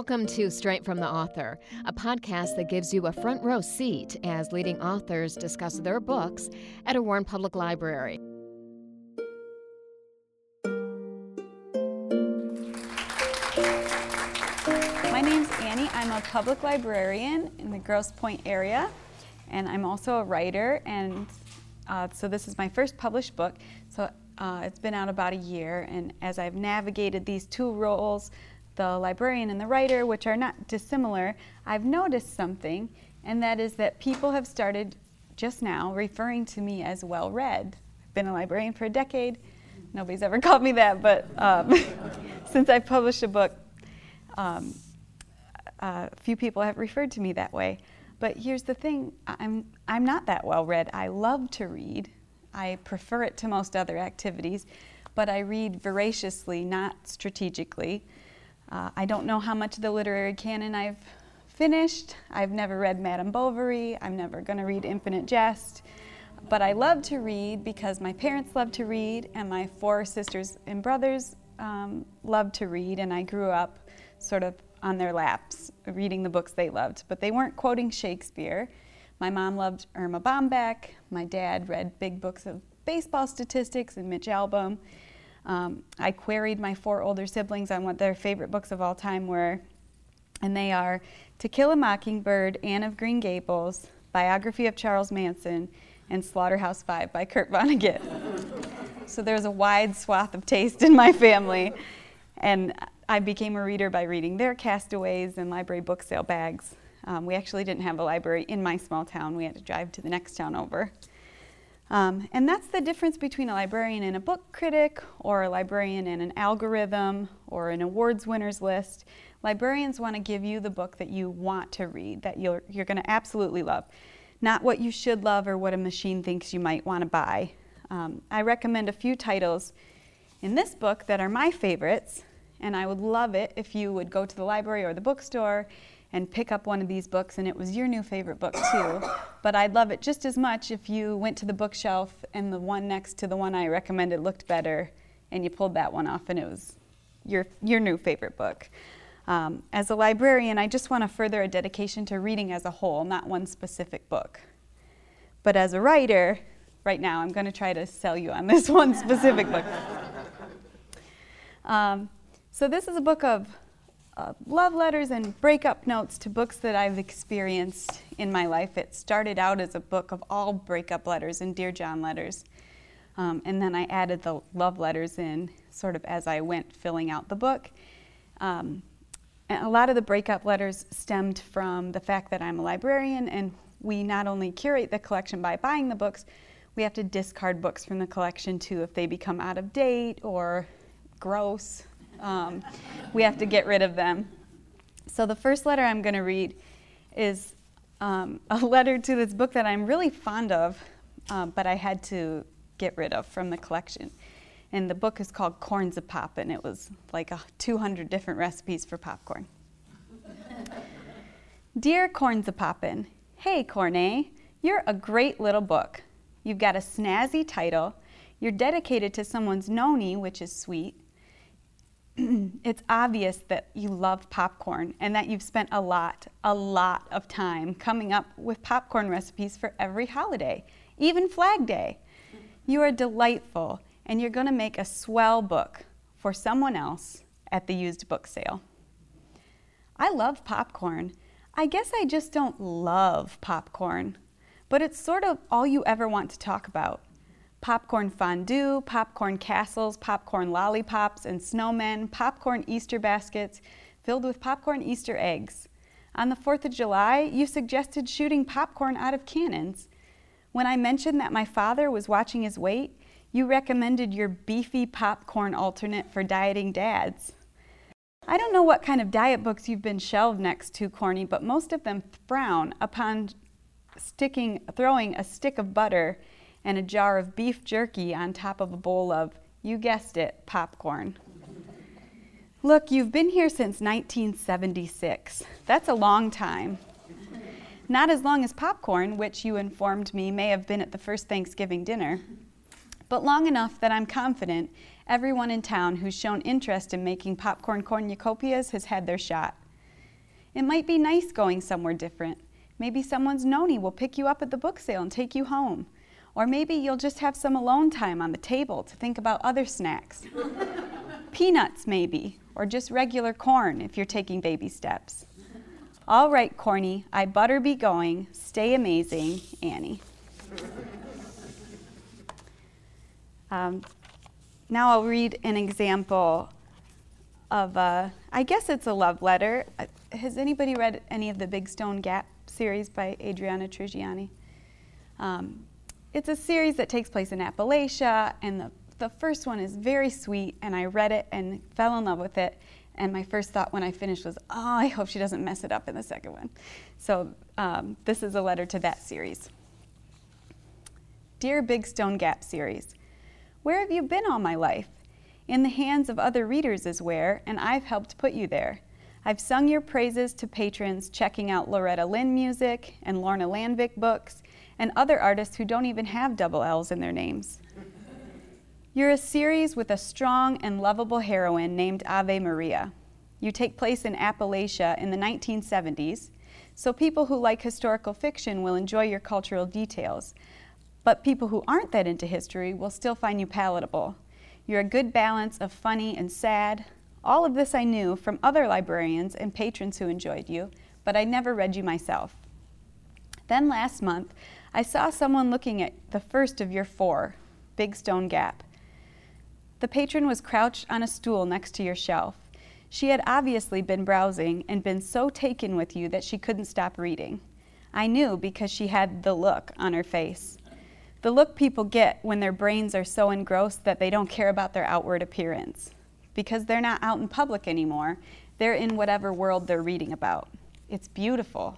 Welcome to Straight from the Author, a podcast that gives you a front row seat as leading authors discuss their books at a Warren Public Library. My name's Annie. I'm a public librarian in the Grosse Pointe area, and I'm also a writer. And uh, so this is my first published book. So uh, it's been out about a year, and as I've navigated these two roles, the librarian and the writer, which are not dissimilar, I've noticed something, and that is that people have started just now referring to me as well read. I've been a librarian for a decade. Nobody's ever called me that, but um, since I've published a book, um, a few people have referred to me that way. But here's the thing I'm, I'm not that well read. I love to read. I prefer it to most other activities, but I read voraciously, not strategically. Uh, I don't know how much of the literary canon I've finished. I've never read Madame Bovary. I'm never going to read Infinite Jest. But I love to read because my parents love to read, and my four sisters and brothers um, love to read, and I grew up sort of on their laps reading the books they loved. But they weren't quoting Shakespeare. My mom loved Erma Bombeck. My dad read big books of baseball statistics and Mitch Albom. Um, I queried my four older siblings on what their favorite books of all time were, and they are To Kill a Mockingbird, Anne of Green Gables, Biography of Charles Manson, and Slaughterhouse Five by Kurt Vonnegut. so there's a wide swath of taste in my family, and I became a reader by reading their castaways and library book sale bags. Um, we actually didn't have a library in my small town. We had to drive to the next town over. Um, and that's the difference between a librarian and a book critic, or a librarian and an algorithm, or an awards winners list. Librarians want to give you the book that you want to read, that you're, you're going to absolutely love, not what you should love or what a machine thinks you might want to buy. Um, I recommend a few titles in this book that are my favorites, and I would love it if you would go to the library or the bookstore and pick up one of these books and it was your new favorite book too. but I'd love it just as much if you went to the bookshelf and the one next to the one I recommended looked better and you pulled that one off and it was your, your new favorite book. Um, as a librarian, I just want to further a dedication to reading as a whole, not one specific book. But as a writer, right now, I'm going to try to sell you on this one specific book. Um, so, this is a book of uh, love letters and breakup notes to books that I've experienced in my life. It started out as a book of all breakup letters and Dear John letters. Um, and then I added the love letters in sort of as I went filling out the book. Um, a lot of the breakup letters stemmed from the fact that I'm a librarian and we not only curate the collection by buying the books, we have to discard books from the collection too if they become out of date or gross um, we have to get rid of them. So the first letter I'm going to read is um, a letter to this book that I'm really fond of, um, but I had to get rid of from the collection. And the book is called Corns a Poppin'. It was like a 200 different recipes for popcorn. Dear Corns a Poppin', hey Cornet, you're a great little book. You've got a snazzy title. You're dedicated to someone's noni, which is sweet. it's obvious that you love popcorn and that you've spent a lot, a lot of time coming up with popcorn recipes for every holiday, even Flag Day. You are delightful and you're going to make a swell book for someone else at the used book sale. I love popcorn. I guess I just don't love popcorn, but it's sort of all you ever want to talk about popcorn fondue, popcorn castles, popcorn lollipops and snowmen, popcorn Easter baskets filled with popcorn Easter eggs. On the 4th of July, you suggested shooting popcorn out of cannons. When I mentioned that my father was watching his weight, you recommended your beefy popcorn alternate for dieting dads. I don't know what kind of diet books you've been shelved next to, Corny, but most of them frown upon sticking, throwing a stick of butter and a jar of beef jerky on top of a bowl of, you guessed it, popcorn. Look, you've been here since 1976. That's a long time. Not as long as popcorn, which you informed me may have been at the first Thanksgiving dinner, but long enough that I'm confident everyone in town who's shown interest in making popcorn cornucopias has had their shot. It might be nice going somewhere different. Maybe someone's noni will pick you up at the book sale and take you home. Or maybe you'll just have some alone time on the table to think about other snacks. Peanuts, maybe, or just regular corn if you're taking baby steps. All right, Corny, I butter be going. Stay amazing, Annie. Um, now I'll read an example of, a, I guess it's a love letter. Uh, has anybody read any of the Big Stone Gap series by Adriana Trigiani? Um, it's a series that takes place in Appalachia, and the, the first one is very sweet, and I read it and fell in love with it. And my first thought when I finished was, oh, I hope she doesn't mess it up in the second one. So um, this is a letter to that series. Dear Big Stone Gap series, where have you been all my life? In the hands of other readers is where, and I've helped put you there. I've sung your praises to patrons checking out Loretta Lynn music and Lorna Landvik books and other artists who don't even have double L's in their names. You're a series with a strong and lovable heroine named Ave Maria. You take place in Appalachia in the 1970s, so people who like historical fiction will enjoy your cultural details, but people who aren't that into history will still find you palatable. You're a good balance of funny and sad. All of this I knew from other librarians and patrons who enjoyed you, but I never read you myself. Then last month, I saw someone looking at the first of your four, Big Stone Gap. The patron was crouched on a stool next to your shelf. She had obviously been browsing and been so taken with you that she couldn't stop reading. I knew because she had the look on her face. The look people get when their brains are so engrossed that they don't care about their outward appearance. Because they're not out in public anymore, they're in whatever world they're reading about. It's beautiful.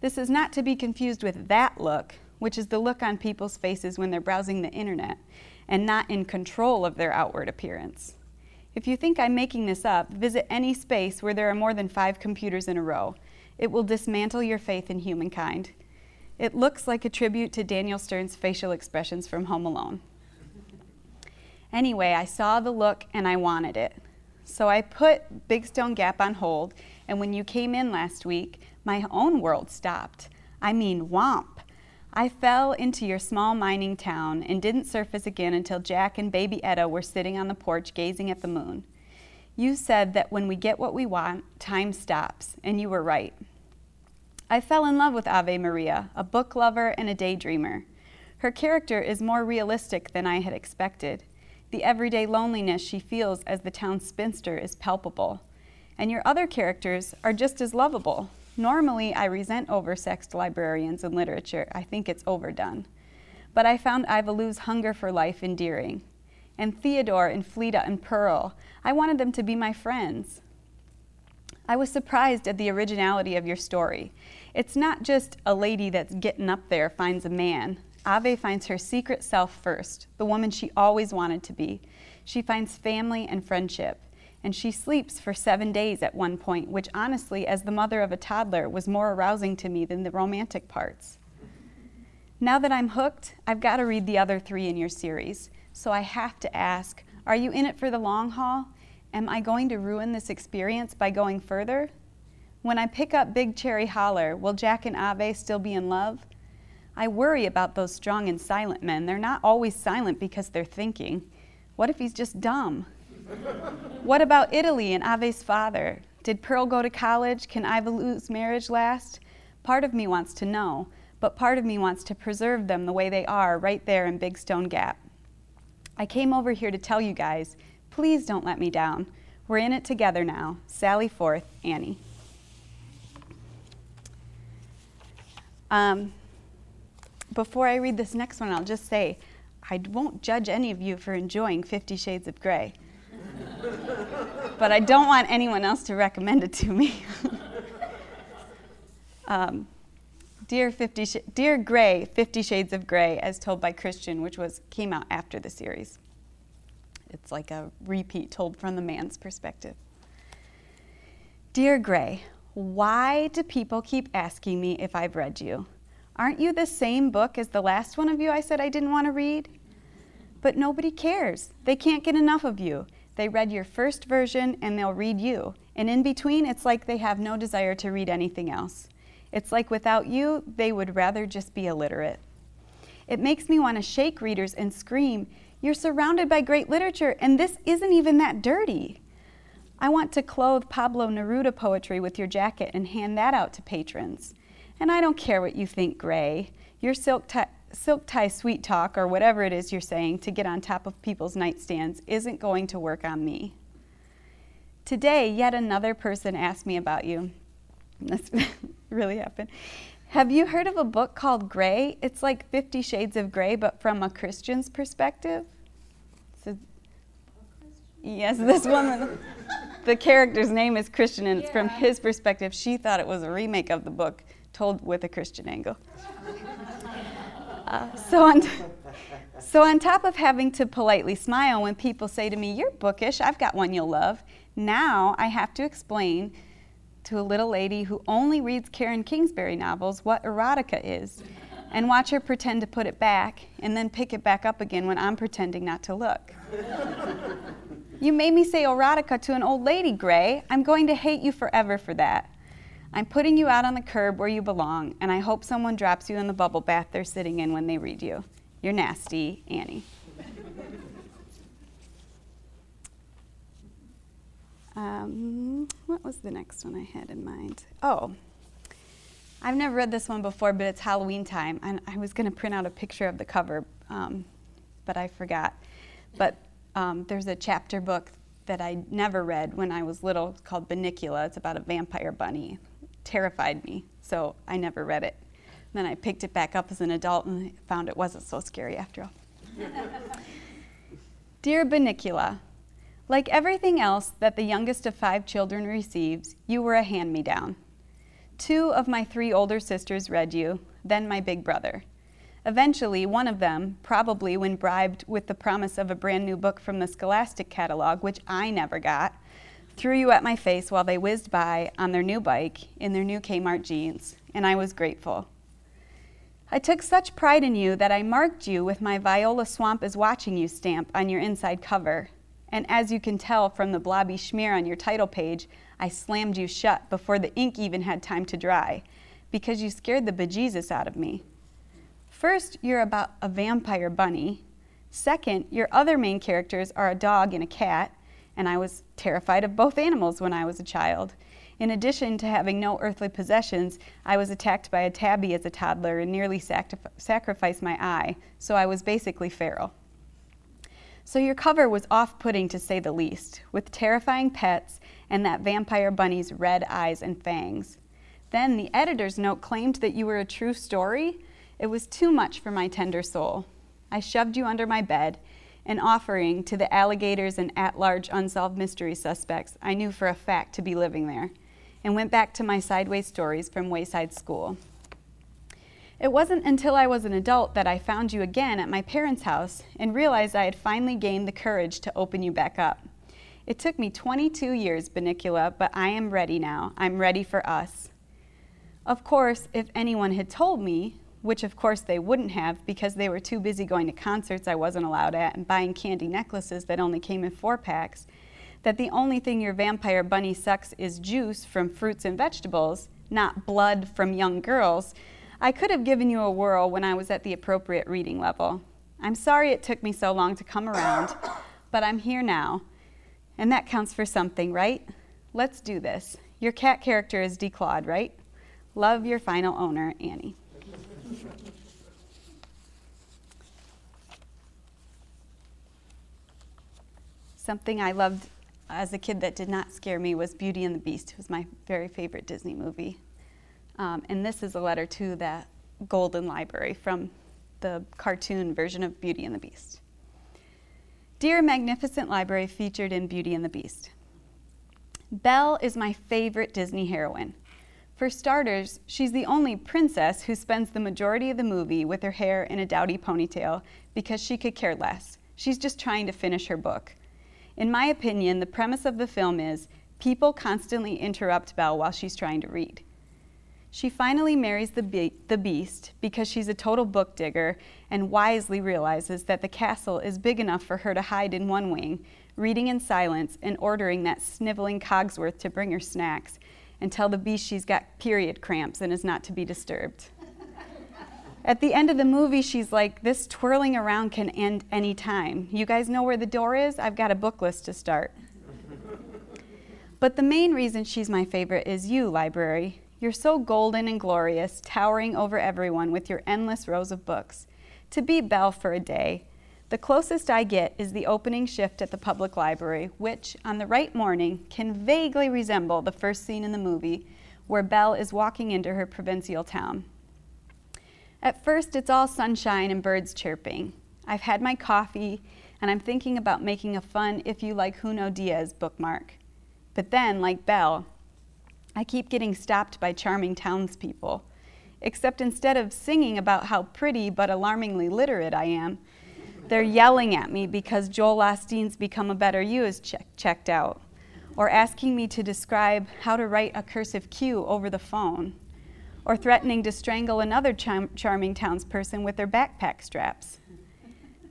This is not to be confused with that look, which is the look on people's faces when they're browsing the internet and not in control of their outward appearance. If you think I'm making this up, visit any space where there are more than five computers in a row. It will dismantle your faith in humankind. It looks like a tribute to Daniel Stern's facial expressions from Home Alone. Anyway, I saw the look and I wanted it. So I put Big Stone Gap on hold, and when you came in last week, my own world stopped. I mean, womp. I fell into your small mining town and didn't surface again until Jack and baby Etta were sitting on the porch gazing at the moon. You said that when we get what we want, time stops, and you were right. I fell in love with Ave Maria, a book lover and a daydreamer. Her character is more realistic than I had expected. The everyday loneliness she feels as the town spinster is palpable. And your other characters are just as lovable. Normally, I resent oversexed librarians in literature. I think it's overdone. But I found Iva Lou's hunger for life endearing. And Theodore and Fleeta and Pearl, I wanted them to be my friends. I was surprised at the originality of your story. It's not just a lady that's getting up there finds a man. Ave finds her secret self first, the woman she always wanted to be. She finds family and friendship and she sleeps for seven days at one point, which honestly, as the mother of a toddler, was more arousing to me than the romantic parts. Now that I'm hooked, I've got to read the other three in your series. So I have to ask Are you in it for the long haul? Am I going to ruin this experience by going further? When I pick up Big Cherry Holler, will Jack and Ave still be in love? I worry about those strong and silent men. They're not always silent because they're thinking. What if he's just dumb? What about Italy and Ave's father? Did Pearl go to college? Can Iva Lou's marriage last? Part of me wants to know, but part of me wants to preserve them the way they are right there in Big Stone Gap. I came over here to tell you guys, please don't let me down. We're in it together now. Sally Forth, Annie. Um, before I read this next one, I'll just say I won't judge any of you for enjoying Fifty Shades of Grey but I don't want anyone else to recommend it to me. um, Dear, 50 Sh- Dear Grey, Fifty Shades of Grey, as told by Christian, which was came out after the series. It's like a repeat told from the man's perspective. Dear Grey, why do people keep asking me if I've read you? Aren't you the same book as the last one of you I said I didn't want to read? But nobody cares. They can't get enough of you. They read your first version and they'll read you. And in between, it's like they have no desire to read anything else. It's like without you, they would rather just be illiterate. It makes me want to shake readers and scream, You're surrounded by great literature, and this isn't even that dirty. I want to clothe Pablo Neruda poetry with your jacket and hand that out to patrons. And I don't care what you think, Grey. Your silk silk tie sweet talk, or whatever it is you're saying, to get on top of people's nightstands isn't going to work on me. Today, yet another person asked me about you. This really happened. Have you heard of a book called Grey? It's like Fifty Shades of Grey, but from a Christian's perspective. So, yes, this woman, the character's name is Christian, and it's from his perspective. She thought it was a remake of the book told with a Christian angle. So, on, so, on top of having to politely smile when people say to me, You're bookish, I've got one you'll love, now I have to explain to a little lady who only reads Karen Kingsbury novels what erotica is and watch her pretend to put it back and then pick it back up again when I'm pretending not to look. you made me say erotica to an old lady, Grey. I'm going to hate you forever for that. I'm putting you out on the curb where you belong, and I hope someone drops you in the bubble bath they're sitting in when they read you. You're nasty, Annie. Um, what was the next one I had in mind? Oh, I've never read this one before, but it's Halloween time, and I was going to print out a picture of the cover, um, but I forgot. But um, there's a chapter book that I never read when I was little called Bunnicula. It's about a vampire bunny. Terrified me, so I never read it. And then I picked it back up as an adult and found it wasn't so scary after all. Dear Bunnicula, like everything else that the youngest of five children receives, you were a hand me down. Two of my three older sisters read you, then my big brother. Eventually, one of them, probably when bribed with the promise of a brand new book from the Scholastic catalog, which I never got, threw you at my face while they whizzed by on their new bike in their new Kmart jeans, and I was grateful. I took such pride in you that I marked you with my Viola Swamp is watching you stamp on your inside cover, and as you can tell from the blobby smear on your title page, I slammed you shut before the ink even had time to dry, because you scared the bejesus out of me. First, you're about a vampire bunny. Second, your other main characters are a dog and a cat, and I was terrified of both animals when I was a child. In addition to having no earthly possessions, I was attacked by a tabby as a toddler and nearly sacrificed my eye, so I was basically feral. So your cover was off putting to say the least, with terrifying pets and that vampire bunny's red eyes and fangs. Then the editor's note claimed that you were a true story. It was too much for my tender soul. I shoved you under my bed, an offering to the alligators and at large unsolved mystery suspects I knew for a fact to be living there, and went back to my sideways stories from Wayside School. It wasn't until I was an adult that I found you again at my parents' house and realized I had finally gained the courage to open you back up. It took me 22 years, Bunnicula, but I am ready now. I'm ready for us. Of course, if anyone had told me, which of course they wouldn't have because they were too busy going to concerts I wasn't allowed at and buying candy necklaces that only came in four packs, that the only thing your vampire bunny sucks is juice from fruits and vegetables, not blood from young girls, I could have given you a whirl when I was at the appropriate reading level. I'm sorry it took me so long to come around, but I'm here now. And that counts for something, right? Let's do this. Your cat character is declawed, right? Love your final owner, Annie. Something I loved as a kid that did not scare me was Beauty and the Beast. It was my very favorite Disney movie. Um, and this is a letter to the Golden Library from the cartoon version of Beauty and the Beast. Dear Magnificent Library featured in Beauty and the Beast. Belle is my favorite Disney heroine. For starters, she's the only princess who spends the majority of the movie with her hair in a dowdy ponytail because she could care less. She's just trying to finish her book. In my opinion, the premise of the film is people constantly interrupt Belle while she's trying to read. She finally marries the, be- the beast because she's a total book digger and wisely realizes that the castle is big enough for her to hide in one wing, reading in silence and ordering that sniveling Cogsworth to bring her snacks and tell the beast she's got period cramps and is not to be disturbed. At the end of the movie, she's like, This twirling around can end any time. You guys know where the door is? I've got a book list to start. but the main reason she's my favorite is you, library. You're so golden and glorious, towering over everyone with your endless rows of books. To be Belle for a day. The closest I get is the opening shift at the public library, which, on the right morning, can vaguely resemble the first scene in the movie where Belle is walking into her provincial town. At first, it's all sunshine and birds chirping. I've had my coffee, and I'm thinking about making a fun If You Like Junot Diaz bookmark. But then, like Belle, I keep getting stopped by charming townspeople. Except instead of singing about how pretty but alarmingly literate I am, they're yelling at me because Joel Osteen's Become a Better You is check- checked out, or asking me to describe how to write a cursive Q over the phone, or threatening to strangle another char- charming townsperson with their backpack straps.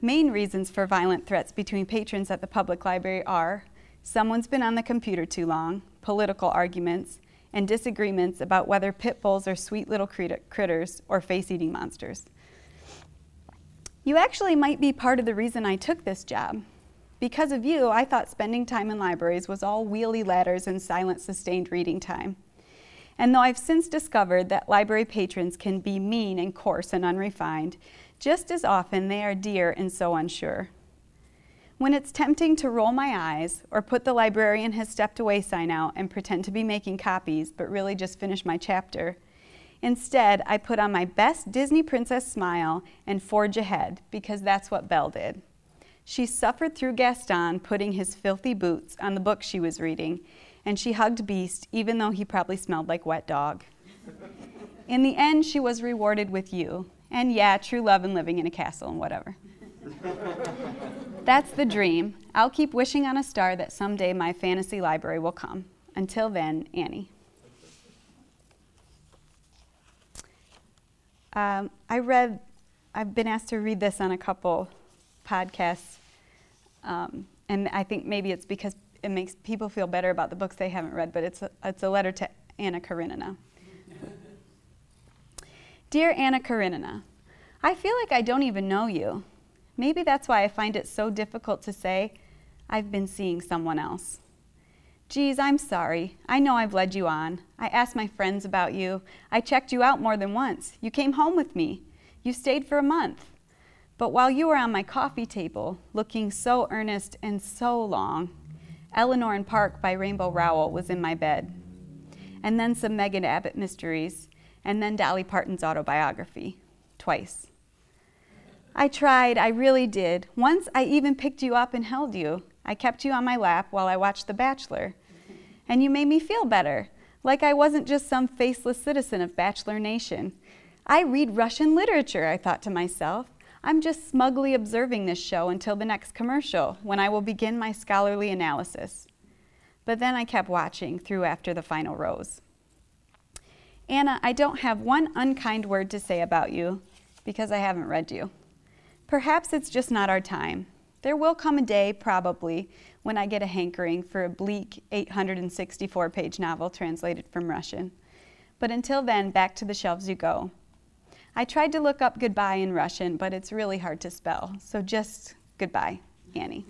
Main reasons for violent threats between patrons at the public library are someone's been on the computer too long, political arguments, and disagreements about whether pit bulls are sweet little crit- critters or face eating monsters. You actually might be part of the reason I took this job. Because of you, I thought spending time in libraries was all wheelie ladders and silent, sustained reading time. And though I've since discovered that library patrons can be mean and coarse and unrefined, just as often they are dear and so unsure. When it's tempting to roll my eyes or put the librarian has stepped away sign out and pretend to be making copies but really just finish my chapter, instead I put on my best Disney princess smile and forge ahead because that's what Belle did. She suffered through Gaston putting his filthy boots on the book she was reading, and she hugged Beast even though he probably smelled like wet dog. In the end, she was rewarded with you, and yeah, true love and living in a castle and whatever. That's the dream. I'll keep wishing on a star that someday my fantasy library will come. Until then, Annie. Um, I read, I've been asked to read this on a couple podcasts, um, and I think maybe it's because it makes people feel better about the books they haven't read, but it's a, it's a letter to Anna Karenina. Dear Anna Karenina, I feel like I don't even know you. Maybe that's why I find it so difficult to say, I've been seeing someone else. Geez, I'm sorry. I know I've led you on. I asked my friends about you. I checked you out more than once. You came home with me. You stayed for a month. But while you were on my coffee table, looking so earnest and so long, Eleanor and Park by Rainbow Rowell was in my bed. And then some Megan Abbott mysteries, and then Dolly Parton's autobiography, twice. I tried, I really did. Once I even picked you up and held you. I kept you on my lap while I watched The Bachelor. And you made me feel better, like I wasn't just some faceless citizen of Bachelor Nation. I read Russian literature, I thought to myself. I'm just smugly observing this show until the next commercial, when I will begin my scholarly analysis. But then I kept watching through after the final rose. Anna, I don't have one unkind word to say about you because I haven't read you. Perhaps it's just not our time. There will come a day, probably, when I get a hankering for a bleak 864 page novel translated from Russian. But until then, back to the shelves you go. I tried to look up goodbye in Russian, but it's really hard to spell. So just goodbye, Annie.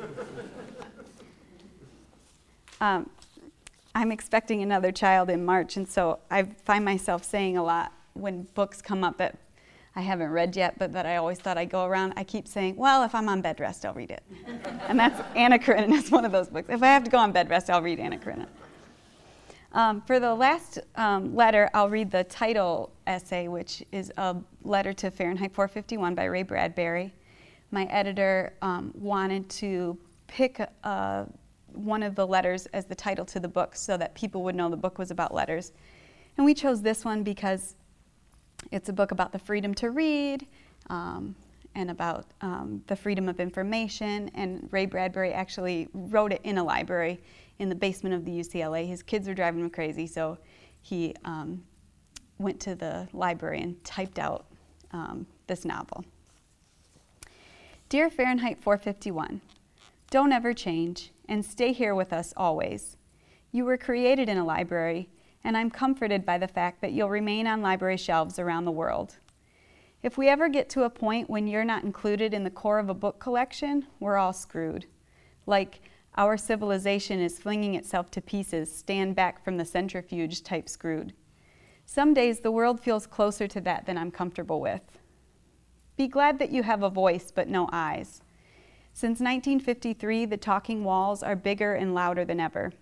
um, I'm expecting another child in March, and so I find myself saying a lot when books come up that I haven't read yet, but that I always thought I'd go around. I keep saying, well, if I'm on bed rest, I'll read it. and that's Anna Karenina. It's one of those books. If I have to go on bed rest, I'll read Anna Karenina. Um, for the last um, letter, I'll read the title essay, which is a letter to Fahrenheit 451 by Ray Bradbury. My editor um, wanted to pick uh, one of the letters as the title to the book so that people would know the book was about letters. And we chose this one because it's a book about the freedom to read um, and about um, the freedom of information. And Ray Bradbury actually wrote it in a library in the basement of the UCLA. His kids were driving him crazy, so he um, went to the library and typed out um, this novel. Dear Fahrenheit 451, don't ever change and stay here with us always. You were created in a library, and I'm comforted by the fact that you'll remain on library shelves around the world. If we ever get to a point when you're not included in the core of a book collection, we're all screwed. Like, our civilization is flinging itself to pieces, stand back from the centrifuge type screwed. Some days the world feels closer to that than I'm comfortable with. Be glad that you have a voice but no eyes. Since 1953, the talking walls are bigger and louder than ever.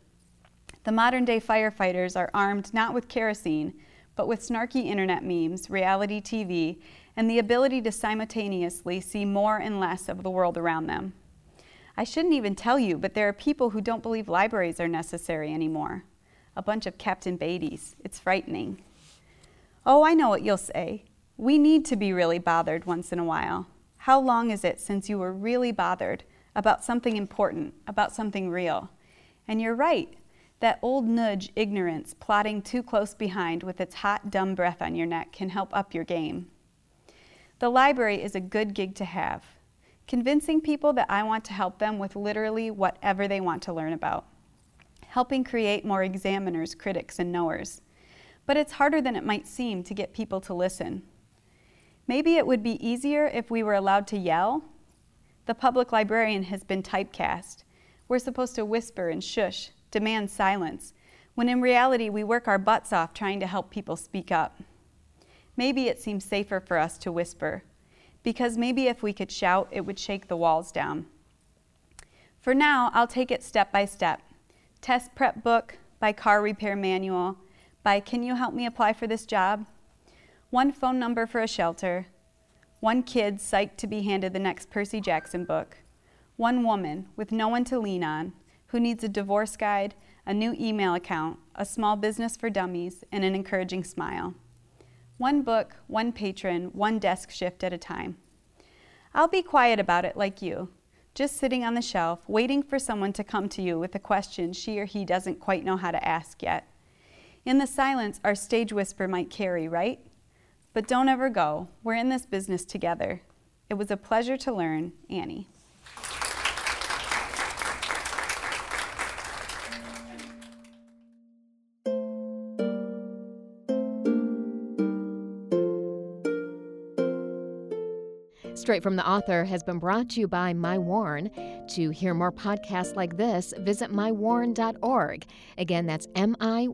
The modern day firefighters are armed not with kerosene, but with snarky internet memes, reality TV, and the ability to simultaneously see more and less of the world around them. I shouldn't even tell you, but there are people who don't believe libraries are necessary anymore. A bunch of Captain Beattys. It's frightening. Oh, I know what you'll say. We need to be really bothered once in a while. How long is it since you were really bothered about something important, about something real? And you're right. That old nudge ignorance plodding too close behind with its hot, dumb breath on your neck can help up your game. The library is a good gig to have convincing people that I want to help them with literally whatever they want to learn about, helping create more examiners, critics, and knowers. But it's harder than it might seem to get people to listen. Maybe it would be easier if we were allowed to yell. The public librarian has been typecast. We're supposed to whisper and shush, demand silence, when in reality we work our butts off trying to help people speak up. Maybe it seems safer for us to whisper, because maybe if we could shout, it would shake the walls down. For now, I'll take it step by step. Test prep book, by car repair manual, by can you help me apply for this job? One phone number for a shelter, one kid psyched to be handed the next Percy Jackson book, one woman with no one to lean on who needs a divorce guide, a new email account, a small business for dummies, and an encouraging smile. One book, one patron, one desk shift at a time. I'll be quiet about it like you, just sitting on the shelf, waiting for someone to come to you with a question she or he doesn't quite know how to ask yet. In the silence, our stage whisper might carry, right? But don't ever go. We're in this business together. It was a pleasure to learn, Annie. Straight from the Author has been brought to you by MyWarn. To hear more podcasts like this, visit mywarn.org. Again, that's miwarn.org.